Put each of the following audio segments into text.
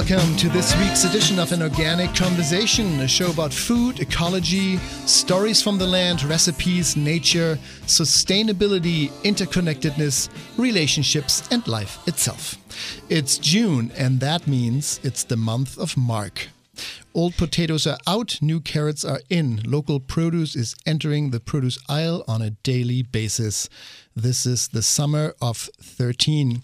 Welcome to this week's edition of An Organic Conversation, a show about food, ecology, stories from the land, recipes, nature, sustainability, interconnectedness, relationships, and life itself. It's June, and that means it's the month of Mark. Old potatoes are out, new carrots are in. Local produce is entering the produce aisle on a daily basis. This is the summer of 13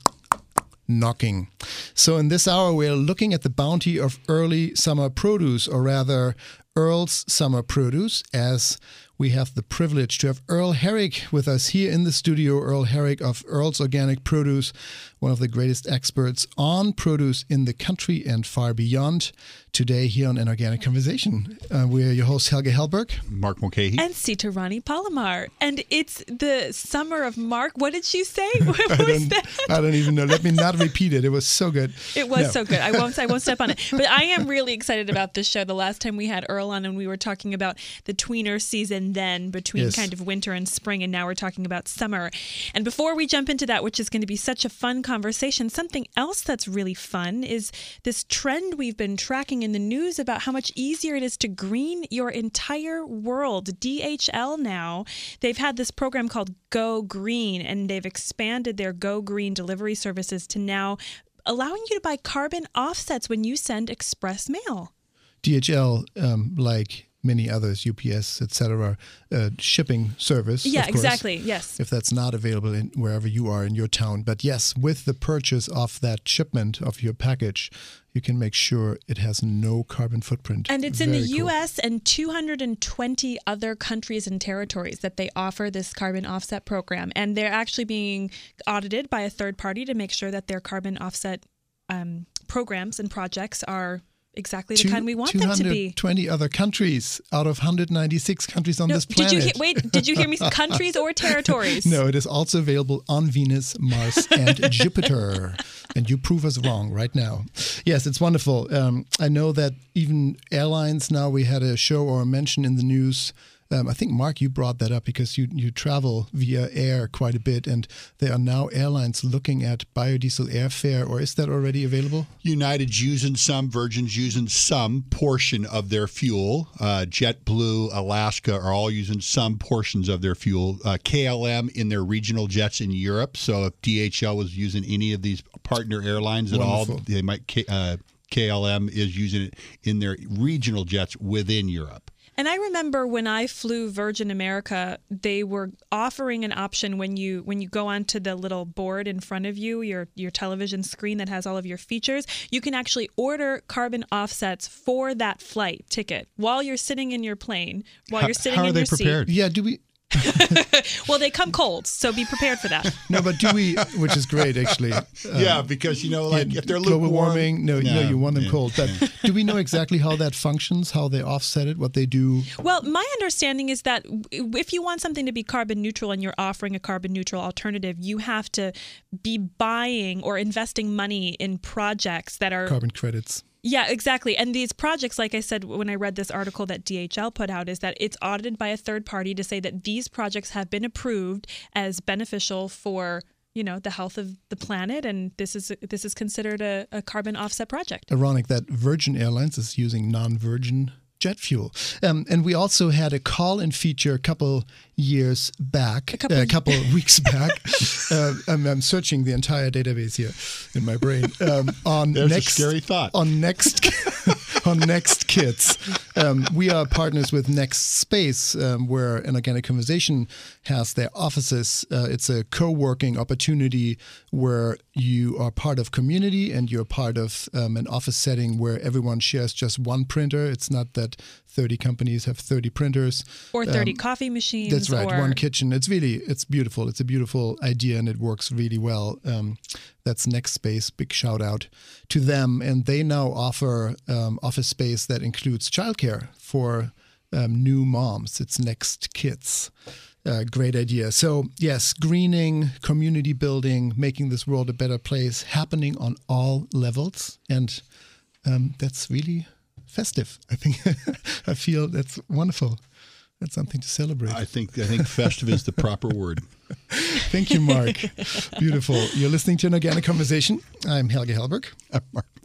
knocking. So, in this hour, we're looking at the bounty of early summer produce, or rather, Earl's summer produce, as we have the privilege to have Earl Herrick with us here in the studio. Earl Herrick of Earl's Organic Produce, one of the greatest experts on produce in the country and far beyond. Today, here on An Organic Conversation, uh, we're your host, Helge Hellberg, Mark Mulcahy, and Sita Rani Palomar. And it's the summer of Mark. What did she say? What I was don't, that? I don't even know. Let me not repeat it. It was so good. It was No. so good. I won't. I won't step on it. But I am really excited about this show. The last time we had Earl on, and we were talking about the tweener season, then between Yes. kind of winter and spring, and now we're talking about summer. And before we jump into that, which is going to be such a fun conversation, something else that's really fun is this trend we've been tracking in the news about how much easier it is to green your entire world. DHL now they've had this program called Go Green, and they've expanded their Go Green delivery services to now allowing you to buy carbon offsets when you send express mail. DHL, um, like many others, UPS, etc., uh, shipping service. Yeah, of course, exactly. Yes. If that's not available in wherever you are in your town, but yes, with the purchase of that shipment of your package, you can make sure it has no carbon footprint. And it's in the cool. US and 220 other countries and territories that they offer this carbon offset program. And they're actually being audited by a third party to make sure that their carbon offset um, programs and projects are exactly the Two- kind we want them to be. 220 other countries out of 196 countries on No, this did planet. you hear, wait? Did you hear me? Countries or territories? No, it is also available on Venus, Mars, and Jupiter. And you prove us wrong right now. Yes, it's wonderful. Um, I know that even airlines now, we had a show or a mention in the news. Um, I think, Mark, you brought that up because you, you travel via air quite a bit, and there are now airlines looking at biodiesel airfare, or is that already available? United's using some, Virgin's using some portion of their fuel. Uh, JetBlue, Alaska are all using some portions of their fuel. Uh, KLM in their regional jets in Europe. So if DHL was using any of these partner airlines at all, they might. Uh, KLM is using it in their regional jets within Europe. And I remember when I flew Virgin America, they were offering an option when you when you go onto the little board in front of you, your your television screen that has all of your features, you can actually order carbon offsets for that flight ticket while you're sitting in your plane, while you're sitting How are in they your prepared? Yeah, do we? Seat. Well, they come cold, so be prepared for that. No, but do we? Which is great, actually. Yeah, because you know, um, like yeah, if they're global lukewarm- warming, no, no, you want them yeah. cold. But do we know exactly how that functions? How they offset it? What they do? Well, my understanding is that if you want something to be carbon neutral and you're offering a carbon neutral alternative, you have to be buying or investing money in projects that are Carbon credits. Yeah, exactly. And these projects, like I said when I read this article that DHL put out, is that it's audited by a third party to say that these projects have been approved as beneficial for you know the health of the planet, and this is this is considered a, a carbon offset project. ironic that Virgin Airlines is using non-virgin jet fuel. Um, and we also had a call-in feature a couple years back, a couple- couple, couple of weeks back. uh, I'm, I'm searching the entire database here in my brain um, on There's a next scary thought. on next on Next Kids. Um, we are partners with Next Space, um, where an organic conversation has their offices. Uh, it's a co-working opportunity where you are part of community and you're part of um, an office setting where everyone shares just one printer. It's not that 30 companies have 30 printers. Or 30 coffee machines. Um, That's right, Or, one kitchen. It's really, it's beautiful. It's a beautiful idea and it works really well. Um, that's Next Space. Big shout out to them. And they now offer um, office space that includes childcare for um, new moms. It's Next Kids. Uh, great idea. So, yes, greening, community building, making this world a better place, happening on all levels. And um, that's really festive. I think, I feel that's wonderful. That's something to celebrate. I think I think festive is the proper word. Thank you, Mark. Beautiful. You're listening to an organic conversation. I'm Helge Hellberg. Mark, okay.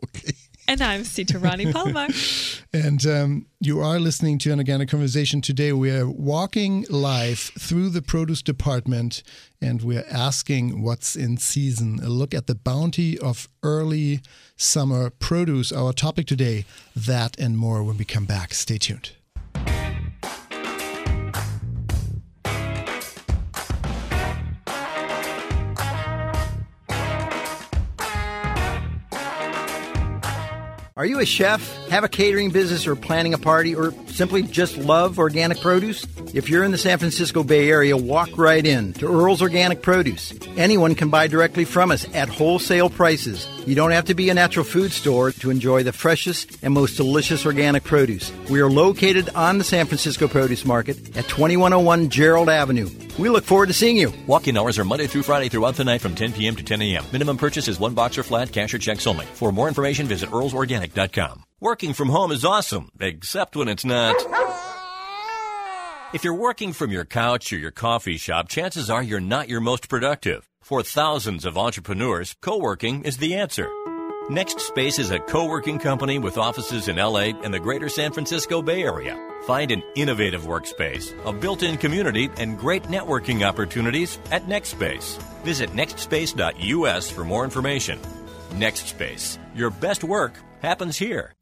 And I'm Sita Rani Palomar. and um, you are listening to an organic conversation today. We are walking live through the produce department and we're asking what's in season. A look at the bounty of early summer produce. Our topic today, that and more when we come back. Stay tuned. Are you a chef, have a catering business, or planning a party, or simply just love organic produce? If you're in the San Francisco Bay Area, walk right in to Earl's Organic Produce. Anyone can buy directly from us at wholesale prices. You don't have to be a natural food store to enjoy the freshest and most delicious organic produce. We are located on the San Francisco Produce Market at 2101 Gerald Avenue. We look forward to seeing you. Walk-in hours are Monday through Friday throughout the night from 10 p.m. to 10 a.m. Minimum purchase is one box or flat, cash or checks only. For more information, visit Working from home is awesome, except when it's not. If you're working from your couch or your coffee shop, chances are you're not your most productive. For thousands of entrepreneurs, co-working is the answer. Next Space is a co-working company with offices in LA and the greater San Francisco Bay Area. Find an innovative workspace, a built-in community, and great networking opportunities at NextSpace. Visit nextspace.us for more information. NextSpace. Your best work happens here.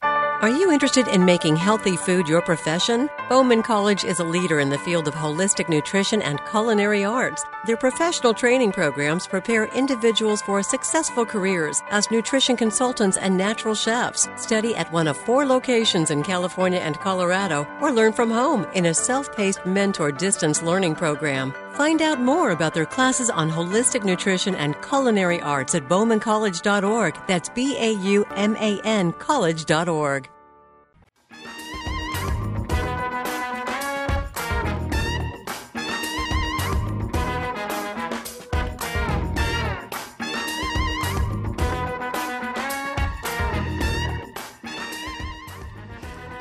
Are you interested in making healthy food your profession? Bauman College is a leader in the field of holistic nutrition and culinary arts. Their professional training programs prepare individuals for successful careers as nutrition consultants and natural chefs. Study at one of four locations in California and Colorado or learn from home in a self-paced mentor distance learning program. Find out more about their classes on holistic nutrition and culinary arts at baumancollege.org. That's B A U M A N college.org.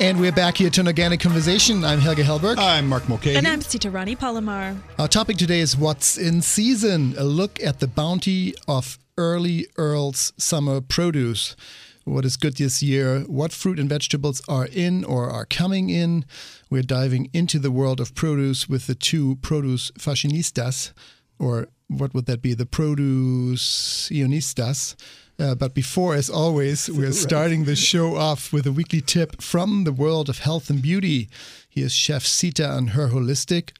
And we're back here to an organic conversation. I'm Helge Hellberg. I'm Mark Mulcahy. And I'm Sita Rani Palomar. Our topic today is what's in season. A look at the bounty of early Earl's summer produce. What is good this year? What fruit and vegetables are in or are coming in? We're diving into the world of produce with the two produce fashionistas, or what would that be? The produce ionistas. Uh, but before, as always, we're starting the show off with a weekly tip from the world of health and beauty. Here's Chef Sita and her holistic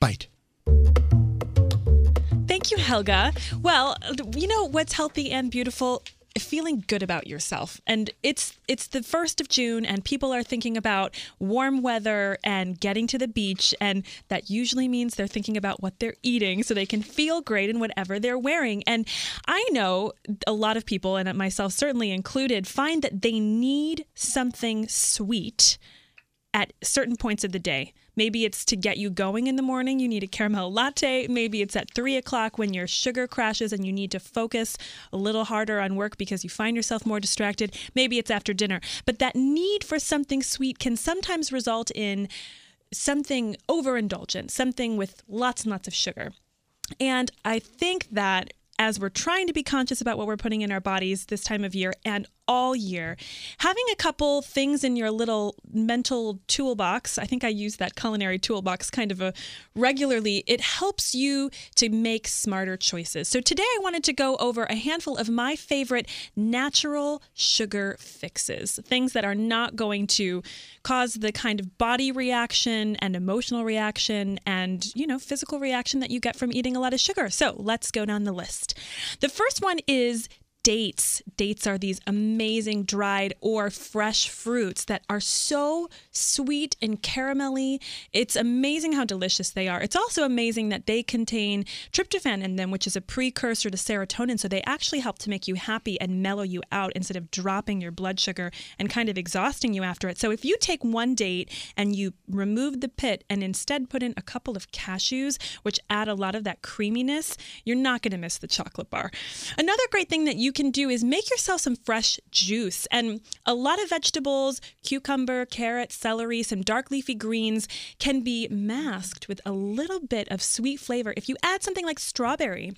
bite. Thank you, Helge. Well, you know what's healthy and beautiful? Feeling good about yourself. And it's it's the 1st of June and people are thinking about warm weather and getting to the beach. And that usually means they're thinking about what they're eating so they can feel great in whatever they're wearing. And I know a lot of people and myself certainly included find that they need something sweet at certain points of the day Maybe it's to get you going in the morning, you need a caramel latte. Maybe it's at three o'clock when your sugar crashes and you need to focus a little harder on work because you find yourself more distracted. Maybe it's after dinner. But that need for something sweet can sometimes result in something overindulgent, something with lots and lots of sugar. And I think that as we're trying to be conscious about what we're putting in our bodies this time of year and all year. Having a couple things in your little mental toolbox, I think I use that culinary toolbox kind of a regularly, it helps you to make smarter choices. So today I wanted to go over a handful of my favorite natural sugar fixes, things that are not going to cause the kind of body reaction and emotional reaction and, you know, physical reaction that you get from eating a lot of sugar. So let's go down the list. The first one is dates. Dates are these amazing dried or fresh fruits that are so sweet and caramelly. It's amazing how delicious they are. It's also amazing that they contain tryptophan in them, which is a precursor to serotonin. So they actually help to make you happy and mellow you out instead of dropping your blood sugar and kind of exhausting you after it. So if you take one date and you remove the pit and instead put in a couple of cashews, which add a lot of that creaminess, you're not going to miss the chocolate bar. Another great thing that you you can do is make yourself some fresh juice. And a lot of vegetables, cucumber, carrot, celery, some dark leafy greens can be masked with a little bit of sweet flavor if you add something like strawberry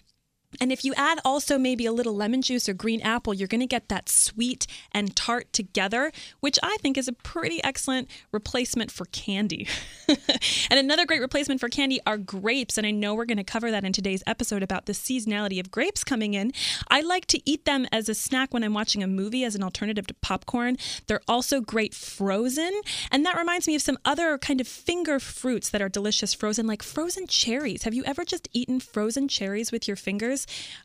And if you add also maybe a little lemon juice or green apple, you're going to get that sweet and tart together, which I think is a pretty excellent replacement for candy. and another great replacement for candy are grapes. And I know we're going to cover that in today's episode about the seasonality of grapes coming in. I like to eat them as a snack when I'm watching a movie as an alternative to popcorn. They're also great frozen. And that reminds me of some other kind of finger fruits that are delicious frozen, like frozen cherries. Have you ever just eaten frozen cherries with your fingers?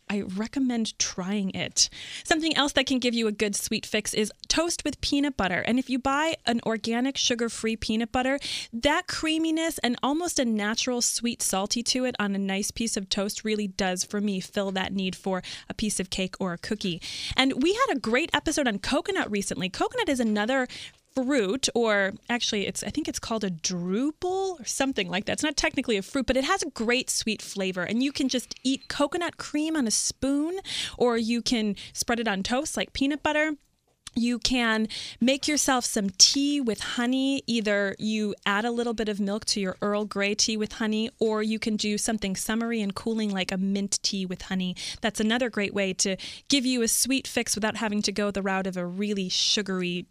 I recommend trying it. Something else that can give you a good sweet fix is toast with peanut butter. And if you buy an organic sugar free peanut butter, that creaminess and almost a natural sweet salty to it on a nice piece of toast really does, for me, fill that need for a piece of cake or a cookie. And we had a great episode on coconut recently. Coconut is another fruit or actually it's i think it's called a druple or something like that it's not technically a fruit but it has a great sweet flavor and you can just eat coconut cream on a spoon or you can spread it on toast like peanut butter you can make yourself some tea with honey. Either you add a little bit of milk to your Earl Grey tea with honey, or you can do something summery and cooling like a mint tea with honey. That's another great way to give you a sweet fix without having to go the route of a really sugary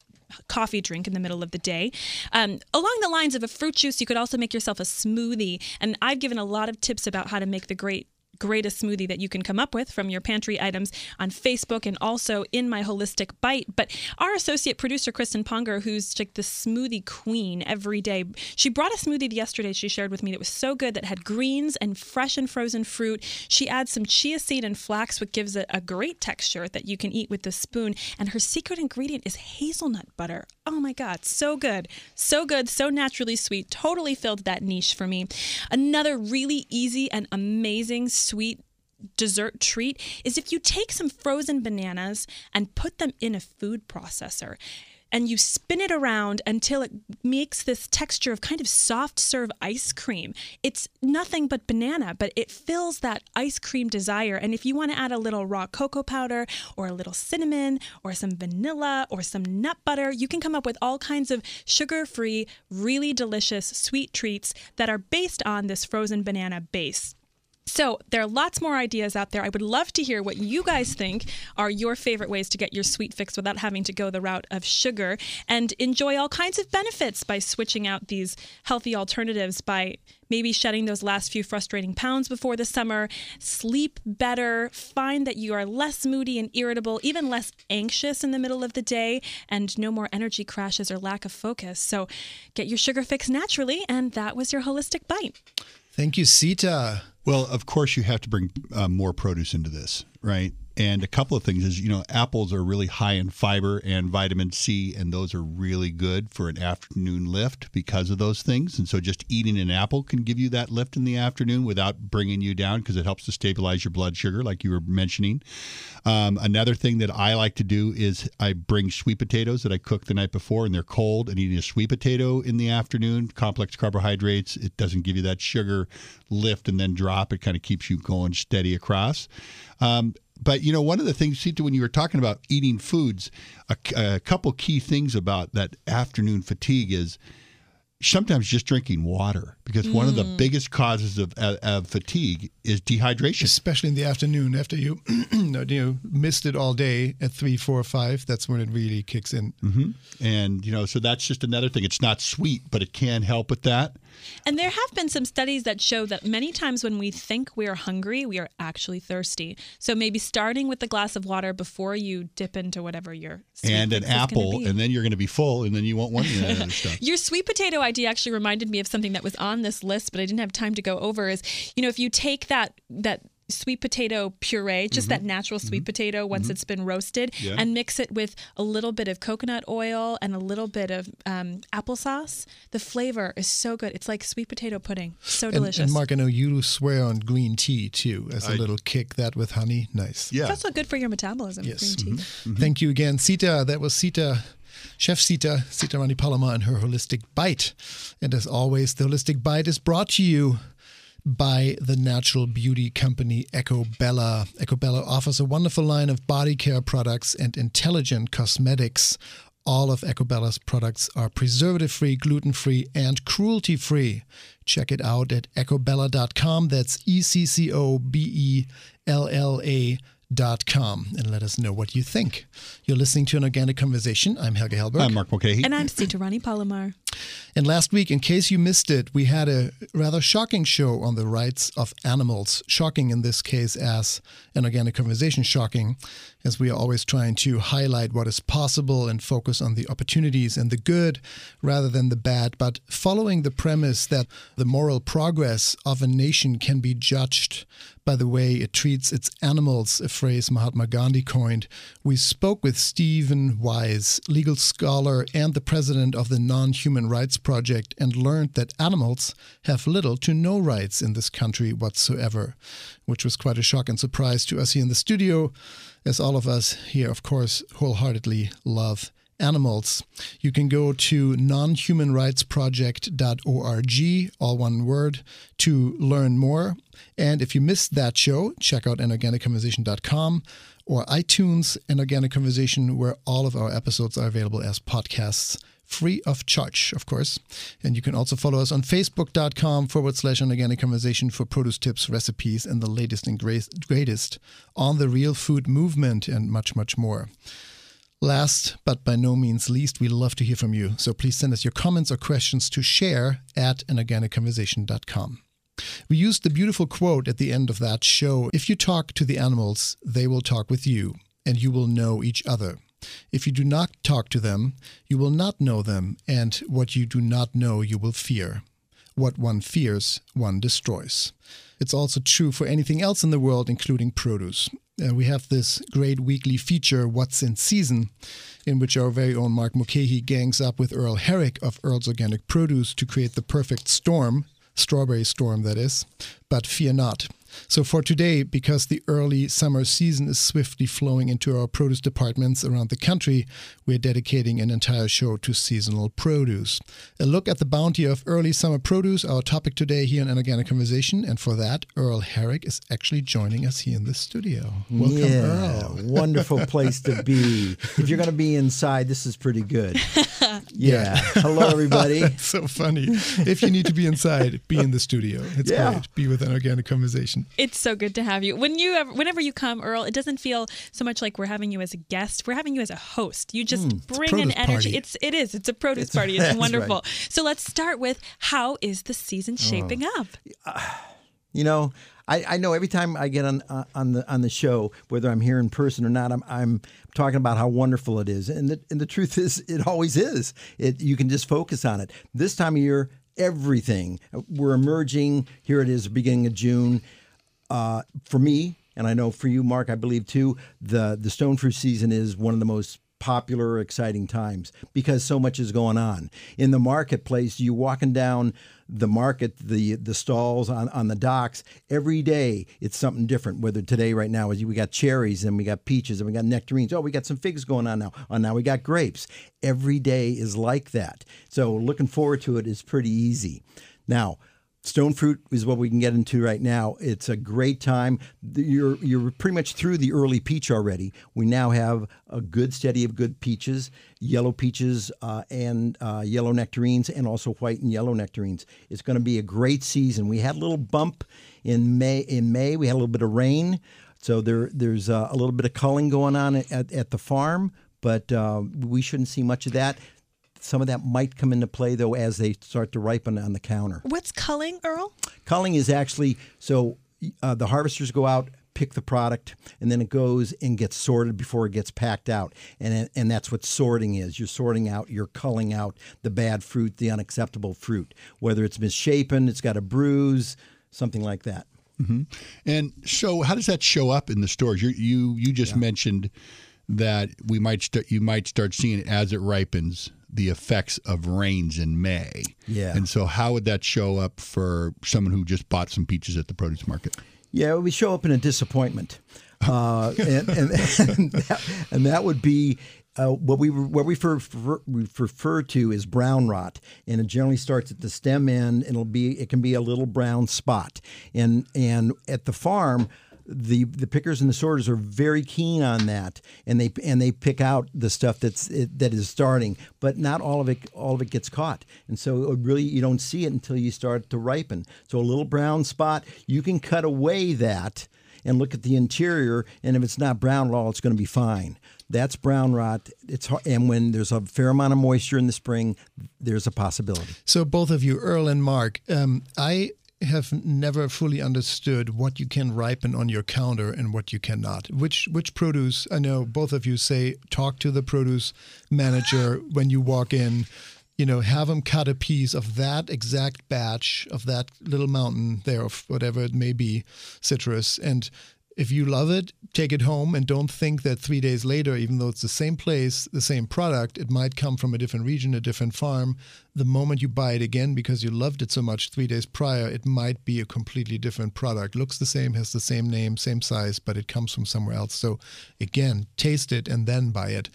coffee drink in the middle of the day. Um, along the lines of a fruit juice, you could also make yourself a smoothie. And I've given a lot of tips about how to make the great greatest smoothie that you can come up with from your pantry items on Facebook and also in my holistic bite. But our associate producer, Kristen Ponger, who's like the smoothie queen every day, she brought a smoothie yesterday she shared with me that was so good that had greens and fresh and frozen fruit. She adds some chia seed and flax, which gives it a great texture that you can eat with the spoon. And her secret ingredient is hazelnut butter. Oh my God, so good. So good, so naturally sweet. Totally filled that niche for me. Another really easy and amazing sweet dessert treat is if you take some frozen bananas and put them in a food processor and you spin it around until it makes this texture of kind of soft serve ice cream. It's nothing but banana, but it fills that ice cream desire. And if you want to add a little raw cocoa powder or a little cinnamon or some vanilla or some nut butter, you can come up with all kinds of sugar free, really delicious sweet treats that are based on this frozen banana base. So, there are lots more ideas out there. I would love to hear what you guys think are your favorite ways to get your sweet fix without having to go the route of sugar and enjoy all kinds of benefits by switching out these healthy alternatives by maybe shedding those last few frustrating pounds before the summer, sleep better, find that you are less moody and irritable, even less anxious in the middle of the day, and no more energy crashes or lack of focus. So, get your sugar fix naturally, and that was your holistic bite. Thank you, Sita. Well, of course, you have to bring uh, more produce into this, right? And a couple of things is, you know, apples are really high in fiber and vitamin C, and those are really good for an afternoon lift because of those things. And so just eating an apple can give you that lift in the afternoon without bringing you down because it helps to stabilize your blood sugar, like you were mentioning. Um, another thing that I like to do is I bring sweet potatoes that I cooked the night before and they're cold, and eating a sweet potato in the afternoon, complex carbohydrates, it doesn't give you that sugar lift and then drop. It kind of keeps you going steady across. Um, but you know, one of the things, Sita, when you were talking about eating foods, a, a couple key things about that afternoon fatigue is sometimes just drinking water because mm. one of the Mm. biggest causes of, of, of fatigue is dehydration. Especially in the afternoon after you, you know, missed it all day at three, four, five. That's when it really kicks in. hmm And you know, so that's just another thing. It's not sweet, but it can help with that. And there have been some studies that show that many times when we think we are hungry, we are actually thirsty. So maybe starting with a glass of water before you dip into whatever you're and an fix is gonna apple, and then you're going to be full, and then you won't want any of that other stuff. Your sweet potato idea actually reminded me of something that was on this list, but I didn't have time to go over. Is you know if you take that that sweet potato puree, just that natural sweet potato once it's been roasted, Mm-hmm. Yeah. and mix it with a little bit of coconut oil and a little bit of um, applesauce, the flavor is so good. It's like sweet potato pudding. So delicious. and Mark, I know you swear on green tea too, as a I- little kick. That with honey, nice. Yeah. It's also good for your metabolism. Yes. Green tea. Thank you again, Sita. That was Sita, Chef Sita, Sita Rani Palomar, and her Holistic Bite. And as always, the Holistic Bite is brought to you by the natural beauty company Ecco Bella. Ecobella offers a wonderful line of body care products and intelligent cosmetics. All of Ecco Bella's products are preservative free, gluten free, and cruelty free. Check it out at eccobella.com. That's E C C O B E LLA com and let us know what you think. You're listening to an organic conversation. I'm Helge Hellberg. I'm Mark Mulcahy. And I'm Sita Rani Palomar. And last week, in case you missed it, we had a rather shocking show on the rights of animals. Shocking in this case, as an organic conversation, shocking, as we are always trying to highlight what is possible and focus on the opportunities and the good rather than the bad. But following the premise that the moral progress of a nation can be judged by the way it treats its animals, a phrase Mahatma Gandhi coined, we spoke with Steven Wise, legal scholar and the president of the Non Human Rights Project, and learned that animals have little to no rights in this country whatsoever, which was quite a shock and surprise to us here in the studio, as all of us here, of course, wholeheartedly love animals. You can go to nonhumanrightsproject.org, all one word, to learn more. And if you missed that show, check out anorganicconversation.com or iTunes and Organic Conversation, where all of our episodes are available as podcasts free of charge, of course. And you can also follow us on facebook.com forward slash organic conversation for produce tips, recipes, and the latest and greatest on the real food movement and much, much more. Last but by no means least, we love to hear from you. So please send us your comments or questions to share at anorganicconversation.com. We used the beautiful quote at the end of that show If you talk to the animals, they will talk with you, and you will know each other. If you do not talk to them, you will not know them, and what you do not know, you will fear. What one fears, one destroys. It's also true for anything else in the world, including produce. Uh, we have this great weekly feature, What's in Season, in which our very own Mark Mulcahy gangs up with Earl Herrick of Earl's Organic Produce to create the perfect storm, strawberry storm that is. But fear not, so for today, because the early summer season is swiftly flowing into our produce departments around the country, we're dedicating an entire show to seasonal produce. A look at the bounty of early summer produce, our topic today here in An Organic Conversation. And for that, Earl Herrick is actually joining us here in the studio. Welcome, yeah, Earl. wonderful place to be. If you're going to be inside, this is pretty good. Yeah. Hello, everybody. That's so funny. If you need to be inside, be in the studio. It's Yeah. great. Be with an organic conversation. It's so good to have you. When you ever, whenever you come, Earl, it doesn't feel so much like we're having you as a guest. We're having you as a host. You just bring an energy. party. It's it is. It's a produce party. It's that's right. wonderful. So let's start with how is the season Oh. shaping up? You know, I, I know every time I get on uh, on the on the show, whether I'm here in person or not, I'm I'm talking about how wonderful it is, and the and the truth is, it always is. It you can just focus on it. This time of year, everything we're emerging. Here it is, beginning of June. Uh, for me, and I know for you, Mark, I believe too, the the stone fruit season is one of the most popular, exciting times because so much is going on in the marketplace. You walking down the market, the the stalls on, on the docks every day. It's something different. Whether today, right now, is we got cherries and we got peaches and we got nectarines. Oh, we got some figs going on now. Oh, now we got grapes. Every day is like that. So looking forward to it is pretty easy. Now. Stone fruit is what we can get into right now. It's a great time. You're you're pretty much through the early peach already. We now have a good steady of good peaches, yellow peaches uh, and uh, yellow nectarines, and also white and yellow nectarines. It's going to be a great season. We had a little bump in May. In May, we had a little bit of rain, so there there's uh, a little bit of culling going on at, at the farm, but uh, we shouldn't see much of that. Some of that might come into play though as they start to ripen on the counter. What's culling, Earl? Culling is actually so uh, the harvesters go out, pick the product, and then it goes and gets sorted before it gets packed out. And and that's what sorting is. You're sorting out, you're culling out the bad fruit, the unacceptable fruit, whether it's misshapen, it's got a bruise, something like that. And so, how does that show up in the stores? You you you just mentioned that we might start. You might start seeing it as it ripens the effects of rains in May. Yeah. And so, how would that show up for someone who just bought some peaches at the produce market? Yeah, it would show up in a disappointment, uh, and, and, and, that, and that would be uh, what we what we refer, we refer to as brown rot, and it generally starts at the stem end, and it'll be it can be a little brown spot, and and at the farm. The, the pickers and the sorters are very keen on that, and they and they pick out the stuff that's it, that is starting, but not all of it all of it gets caught, and so it really you don't see it until you start to ripen. So a little brown spot, you can cut away that, and look at the interior. And if it's not brown at all, it's going to be fine. That's brown rot. It's and when there's a fair amount of moisture in the spring, there's a possibility. So both of you, Earl and Mark, um, I have never fully understood what you can ripen on your counter and what you cannot. Which which produce? I know both of you say talk to the produce manager when you walk in. You know, have them cut a piece of that exact batch of that little mountain there of whatever it may be, citrus, and if you love it, take it home and don't think that three days later, even though it's the same place, the same product, it might come from a different region, a different farm. The moment you buy it again because you loved it so much three days prior, it might be a completely different product. Looks the same, has the same name, same size, but it comes from somewhere else. So again, taste it and then buy it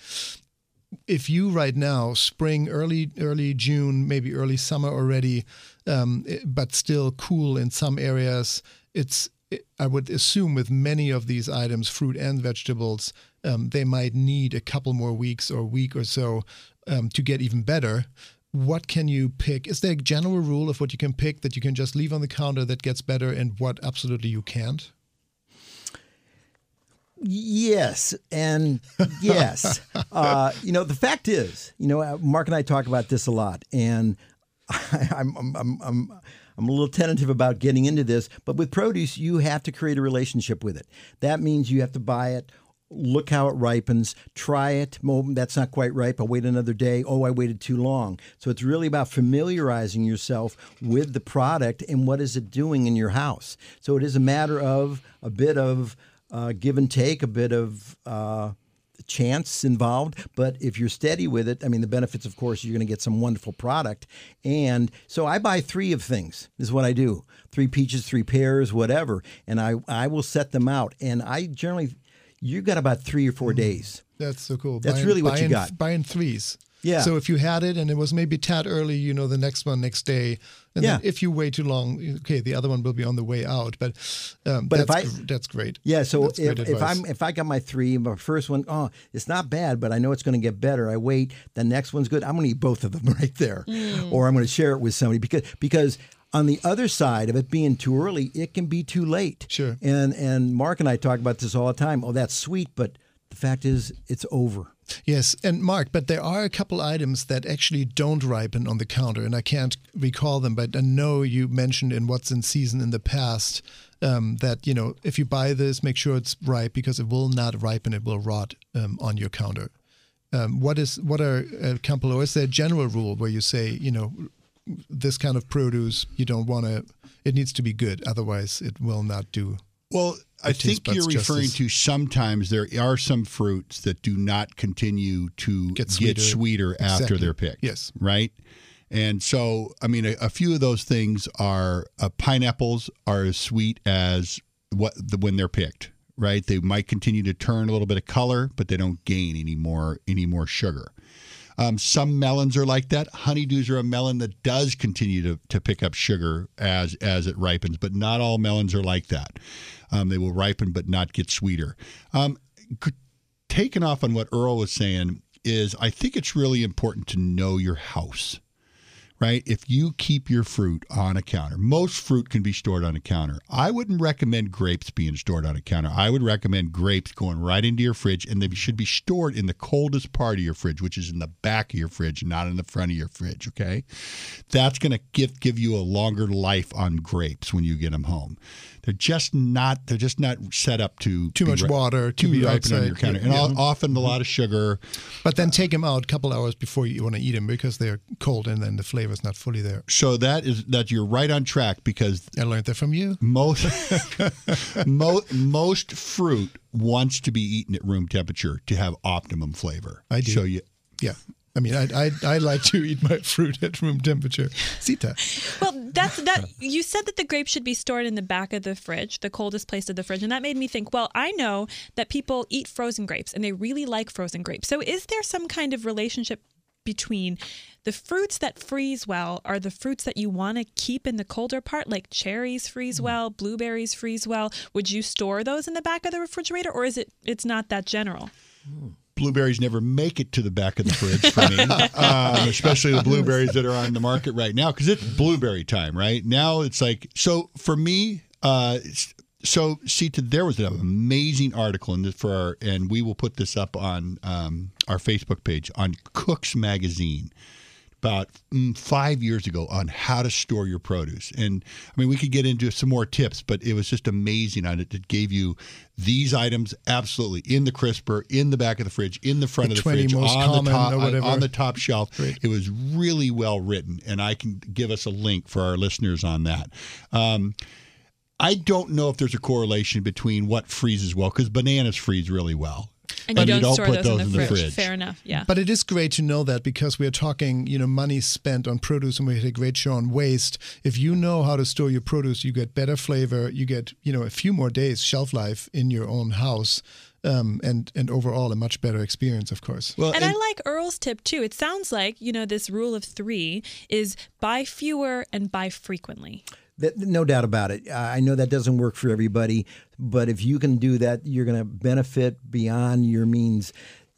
if you right now spring early early june maybe early summer already um, but still cool in some areas it's I would assume with many of these items, fruit and vegetables, um, they might need a couple more weeks or a week or so um, to get even better. What can you pick? Is there a general rule of what you can pick that you can just leave on the counter that gets better and what absolutely you can't? Yes, and yes. uh, you know, the fact is, you know, uh, Mark and I talk about this a lot, and I, I'm, I'm, I'm I'm a little tentative about getting into this, but with produce, you have to create a relationship with it. That means you have to buy it look how it ripens, try it. that's not quite ripe. I'll wait another day. Oh, I waited too long. So it's really about familiarizing yourself with the product and what is it doing in your house. So it is a matter of a bit of uh, give and take, a bit of uh, chance involved, but if you're steady with it, I mean, the benefits, of course, you're going to get some wonderful product. And so I buy three of things, is what I do three peaches, three pears, whatever. And I, I will set them out. And I generally, you've got about three or four mm, days. That's so cool. That's buying, really what buying, you got. Buying threes. Yeah. So if you had it and it was maybe tad early, you know, the next one next day. And yeah. if you wait too long, okay, the other one will be on the way out. But um, but that's, if I that's great. Yeah. So if, if I'm if I got my three, my first one, oh, it's not bad, but I know it's going to get better. I wait. The next one's good. I'm going to eat both of them right there, mm. or I'm going to share it with somebody because because on the other side of it being too early, it can be too late. Sure. And and Mark and I talk about this all the time. Oh, that's sweet, but the fact is, it's over. Yes, and Mark, but there are a couple items that actually don't ripen on the counter, and I can't recall them, but I know you mentioned in what's in season in the past um, that you know if you buy this, make sure it's ripe because it will not ripen; it will rot um, on your counter. Um, what is what are a couple, or is there a general rule where you say you know this kind of produce you don't want to? It needs to be good, otherwise it will not do. Well, I think you're referring to sometimes there are some fruits that do not continue to get sweeter, get sweeter exactly. after they're picked. Yes. Right? And so, I mean, a, a few of those things are uh, pineapples are as sweet as what the, when they're picked, right? They might continue to turn a little bit of color, but they don't gain any more any more sugar. Um, some melons are like that. Honeydews are a melon that does continue to, to pick up sugar as as it ripens, but not all melons are like that. Um, they will ripen but not get sweeter. Um, taken off on what Earl was saying is I think it's really important to know your house right? If you keep your fruit on a counter, most fruit can be stored on a counter. I wouldn't recommend grapes being stored on a counter. I would recommend grapes going right into your fridge and they should be stored in the coldest part of your fridge, which is in the back of your fridge, not in the front of your fridge, okay? That's going to give give you a longer life on grapes when you get them home they're just not they're just not set up to too much water to be ripen on your counter, and yeah. often a mm-hmm. lot of sugar. But then take them out a couple hours before you want to eat them because they're cold and then the flavor is not fully there. So that is that you're right on track because I learned that from you. Most most most fruit wants to be eaten at room temperature to have optimum flavor. I do. So you yeah. I mean, I, I, I like to eat my fruit at room temperature. Sita. Well, that's that. You said that the grapes should be stored in the back of the fridge, the coldest place of the fridge, and that made me think. Well, I know that people eat frozen grapes and they really like frozen grapes. So, is there some kind of relationship between the fruits that freeze well are the fruits that you want to keep in the colder part, like cherries freeze mm. well, blueberries freeze well. Would you store those in the back of the refrigerator, or is it it's not that general? Mm blueberries never make it to the back of the fridge for me, um, especially the blueberries that are on the market right now because it's blueberry time right now. It's like so for me. Uh, so, Sita, there was an amazing article in this for our, and we will put this up on um, our Facebook page on Cooks Magazine about mm, five years ago on how to store your produce. And I mean, we could get into some more tips, but it was just amazing on it. It gave you these items absolutely in the crisper, in the back of the fridge, in the front The of the fridge, on the top, on, on the top shelf. Great. It was really well written, and I can give us a link for our listeners on that. Um, I don't know if there's a correlation between what freezes well because bananas freeze really well. And you But don't, store put those, in, the, fridge. Fair enough. Yeah. But it is great to know that because we are talking, you know, money spent on produce and we had a great show on waste. If you know how to store your produce, you get better flavor, you get, you know, a few more days shelf life in your own house. Um, and and overall a much better experience, of course. Well, and, I like Earl's tip too. It sounds like, you know, this rule of three is buy fewer and buy frequently. That, no doubt about it. I know that doesn't work for everybody, but if you can do that, you're going to benefit beyond your means.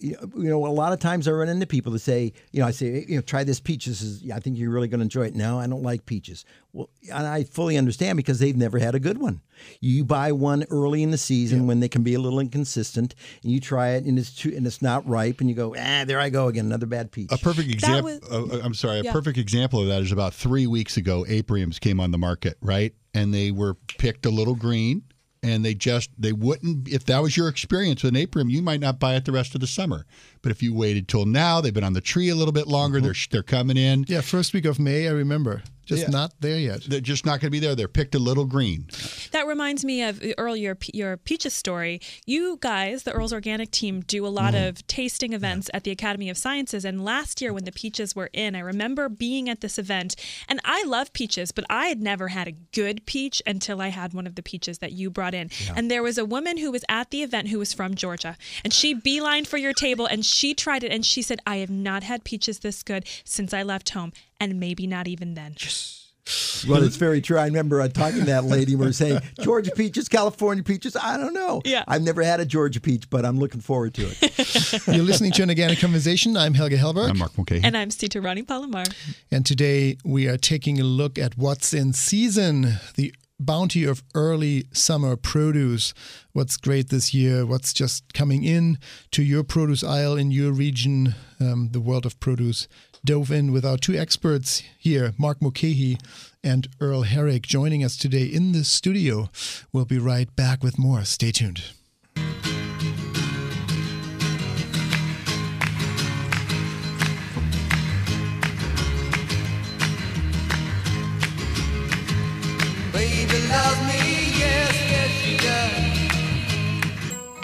You know, a lot of times I run into people that say, you know, I say, you know, try this peach. This is, I think you're really going to enjoy it. No, I don't like peaches. Well, and I fully understand because they've never had a good one. You buy one early in the season when they can be a little inconsistent, and you try it and it's too, and it's not ripe, and you go, ah, there I go again, another bad peach. A perfect example. uh, I'm sorry. A Yeah. perfect example of that is about three weeks ago. Apriums came on the market, right? And they were picked a little green, and they just they wouldn't. If that was your experience with an aprium, you might not buy it the rest of the summer. But if you waited till now, they've been on the tree a little bit longer. Mm-hmm. They're they're coming in. Yeah, first week of May, I remember. Just Yeah. not there yet. They're just not going to be there. They're picked a little green. That reminds me of Earl, your, your peaches story. You guys, the Earl's Organic team, do a lot mm-hmm. of tasting events at the Academy of Sciences. And last year, when the peaches were in, I remember being at this event. And I love peaches, but I had never had a good peach until I had one of the peaches that you brought in. And there was a woman who was at the event who was from Georgia. And she beelined for your table and she tried it. And she said, I have not had peaches this good since I left home. And maybe not even then. Well, it's very true. I remember uh, talking to that lady. We were saying Georgia peaches, California peaches. I don't know. Yeah. I've never had a Georgia peach, but I'm looking forward to it. You're listening to an organic conversation. I'm Helge Hellberg. I'm Mark Mulcahy. And I'm Sita Rani Palomar. And today we are taking a look at what's in season, the bounty of early summer produce. What's great this year, what's just coming in to your produce aisle in your region. Um, the world of produce dove in with our two experts here, Mark Mulcahy and Earl Herrick, joining us today in the studio. We'll be right back with more. Stay tuned.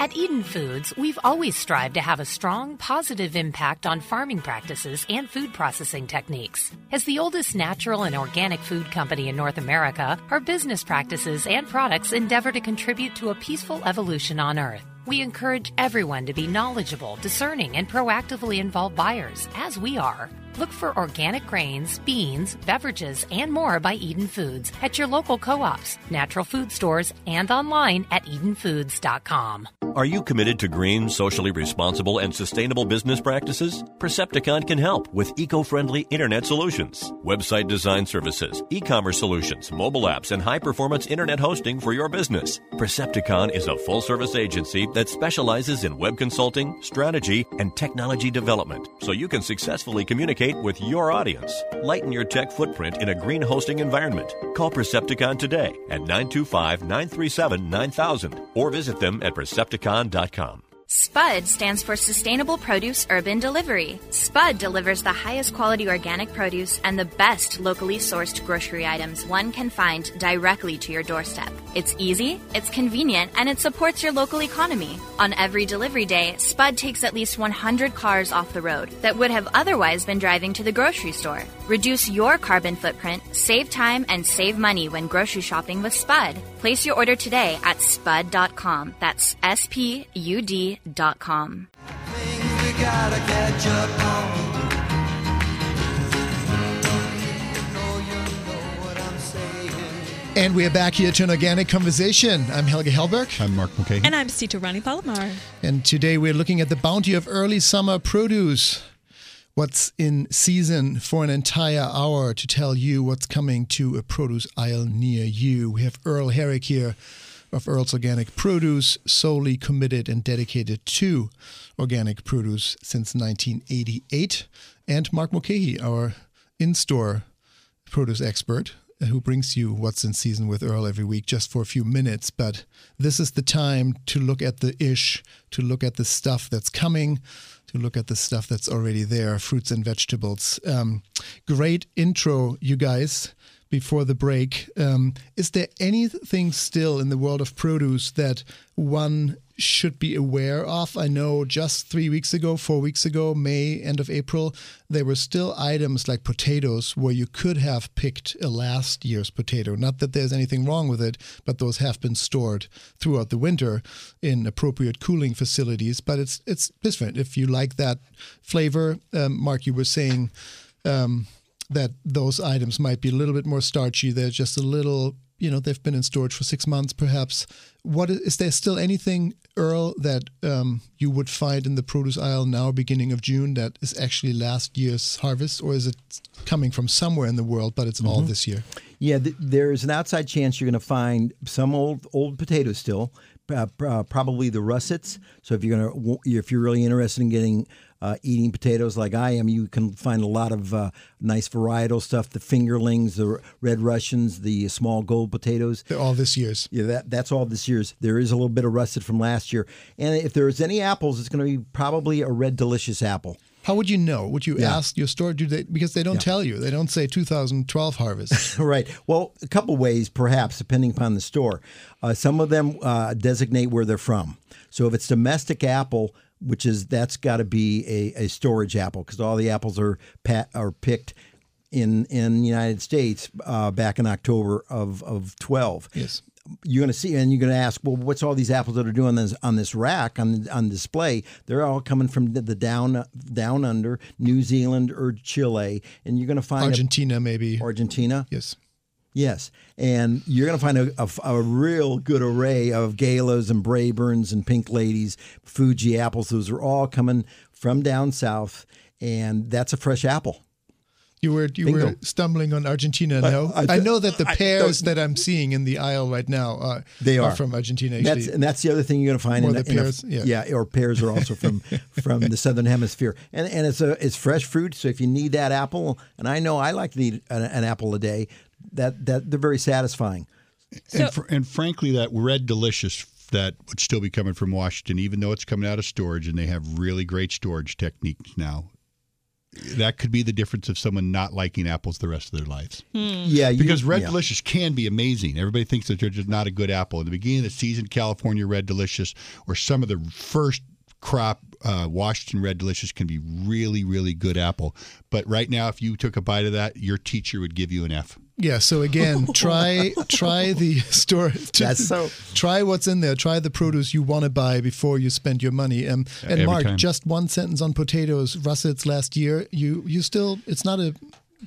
At Eden Foods, we've always strived to have a strong, positive impact on farming practices and food processing techniques. As the oldest natural and organic food company in North America, our business practices and products endeavor to contribute to a peaceful evolution on Earth. We encourage everyone to be knowledgeable, discerning, and proactively involved buyers, as we are. Look for organic grains, beans, beverages, and more by Eden Foods at your local co ops, natural food stores, and online at EdenFoods.com. Are you committed to green, socially responsible, and sustainable business practices? Percepticon can help with eco friendly internet solutions, website design services, e commerce solutions, mobile apps, and high performance internet hosting for your business. Percepticon is a full service agency that specializes in web consulting, strategy, and technology development so you can successfully communicate with your audience. Lighten your tech footprint in a green hosting environment. Call Percepticon today at 925 937 9000 or visit them at Percepticon.com. SPUD stands for Sustainable Produce Urban Delivery. SPUD delivers the highest quality organic produce and the best locally sourced grocery items one can find directly to your doorstep. It's easy, it's convenient, and it supports your local economy. On every delivery day, SPUD takes at least 100 cars off the road that would have otherwise been driving to the grocery store. Reduce your carbon footprint, save time, and save money when grocery shopping with SPUD. Place your order today at spud.com. That's S P U D.com. Things we gotta catch up on. You know, you know what I'm saying. And we are back here to an organic conversation. I'm Helge Hellberg. I'm Mark Mulcahy. And I'm Sita Rani Palomar. And today we're looking at the bounty of early summer produce. What's in season for an entire hour to tell you what's coming to a produce aisle near you. We have Earl Herrick here of Earl's Organic Produce, solely committed and dedicated to organic produce since 1988, and Mark Mulcahy, our in store produce expert, uh, who brings you what's in season with Earl every week just for a few minutes. But this is the time to look at the ish, to look at the stuff that's coming, to look at the stuff that's already there fruits and vegetables. Um, great intro, you guys. Before the break, um, is there anything still in the world of produce that one should be aware of? I know just three weeks ago, four weeks ago, May, end of April, there were still items like potatoes where you could have picked a last year's potato. Not that there's anything wrong with it, but those have been stored throughout the winter in appropriate cooling facilities. But it's it's different. If you like that flavor, um, Mark, you were saying. Um, that those items might be a little bit more starchy. They're just a little, you know, they've been in storage for six months, perhaps. What is, is there still anything, Earl, that um, you would find in the produce aisle now, beginning of June, that is actually last year's harvest, or is it coming from somewhere in the world, but it's all Mhm. this year? Yeah, th- there's an outside chance you're going to find some old old potatoes still, uh, uh, probably the russets. So if you're going to, if you're really interested in getting uh, eating potatoes like I am, you can find a lot of uh, nice varietal stuff. The fingerlings, the red Russians, the small gold potatoes. They're all this year's. Yeah, that that's all this year's. There is a little bit of russet from last year, and if there's any apples, it's going to be probably a red delicious apple. How would you know? Would you Yeah. ask your store? Do they because they don't tell you? They don't say 2012 harvest. right. Well, a couple ways, perhaps, depending upon the store. Uh, some of them uh, designate where they're from. So if it's domestic apple, which is that's got to be a, a storage apple because all the apples are pat, are picked in in the United States uh, back in October of of twelve. Yes. You're going to see, and you're going to ask, well, what's all these apples that are doing this on this rack on on display? They're all coming from the, the down down under New Zealand or Chile, and you're going to find a- Argentina, maybe. Argentina. Yes. Yes, and you're going to find a, a, a real good array of galas and Braeburns and Pink Ladies, Fuji apples. Those are all coming from down south, and that's a fresh apple. You were you Bingo. were stumbling on Argentina. I- No, I- I, know that the I- pears that I'm seeing in the aisle right now uh, are They are, from Argentina. And Actually, that's, and that's the other thing you're going to find in, the in a- pears, yeah. or pears are also from from the southern hemisphere, and and it's a it's fresh fruit. So if you need that apple, and I know I like to eat an, an apple a day, that that they're very satisfying. and, fr- and frankly, that red delicious that would still be coming from Washington, even though it's coming out of storage, and they have really great storage techniques now. That could be the difference of someone not liking apples the rest of their lives. Yeah, you- because Red yeah. Delicious can be amazing. Everybody thinks that they're just not a good apple. In the beginning of the season, California Red Delicious or some of the first crop uh, Washington Red Delicious can be really, really good apple. But right now, if you took a bite of that, your teacher would give you an F. Yeah. So again, try try the store. To, That's so- Try what's in there. Try the produce you want to buy before you spend your money. Um, and Every Mark, time. just one sentence on potatoes. Russets last year. You you still. It's not a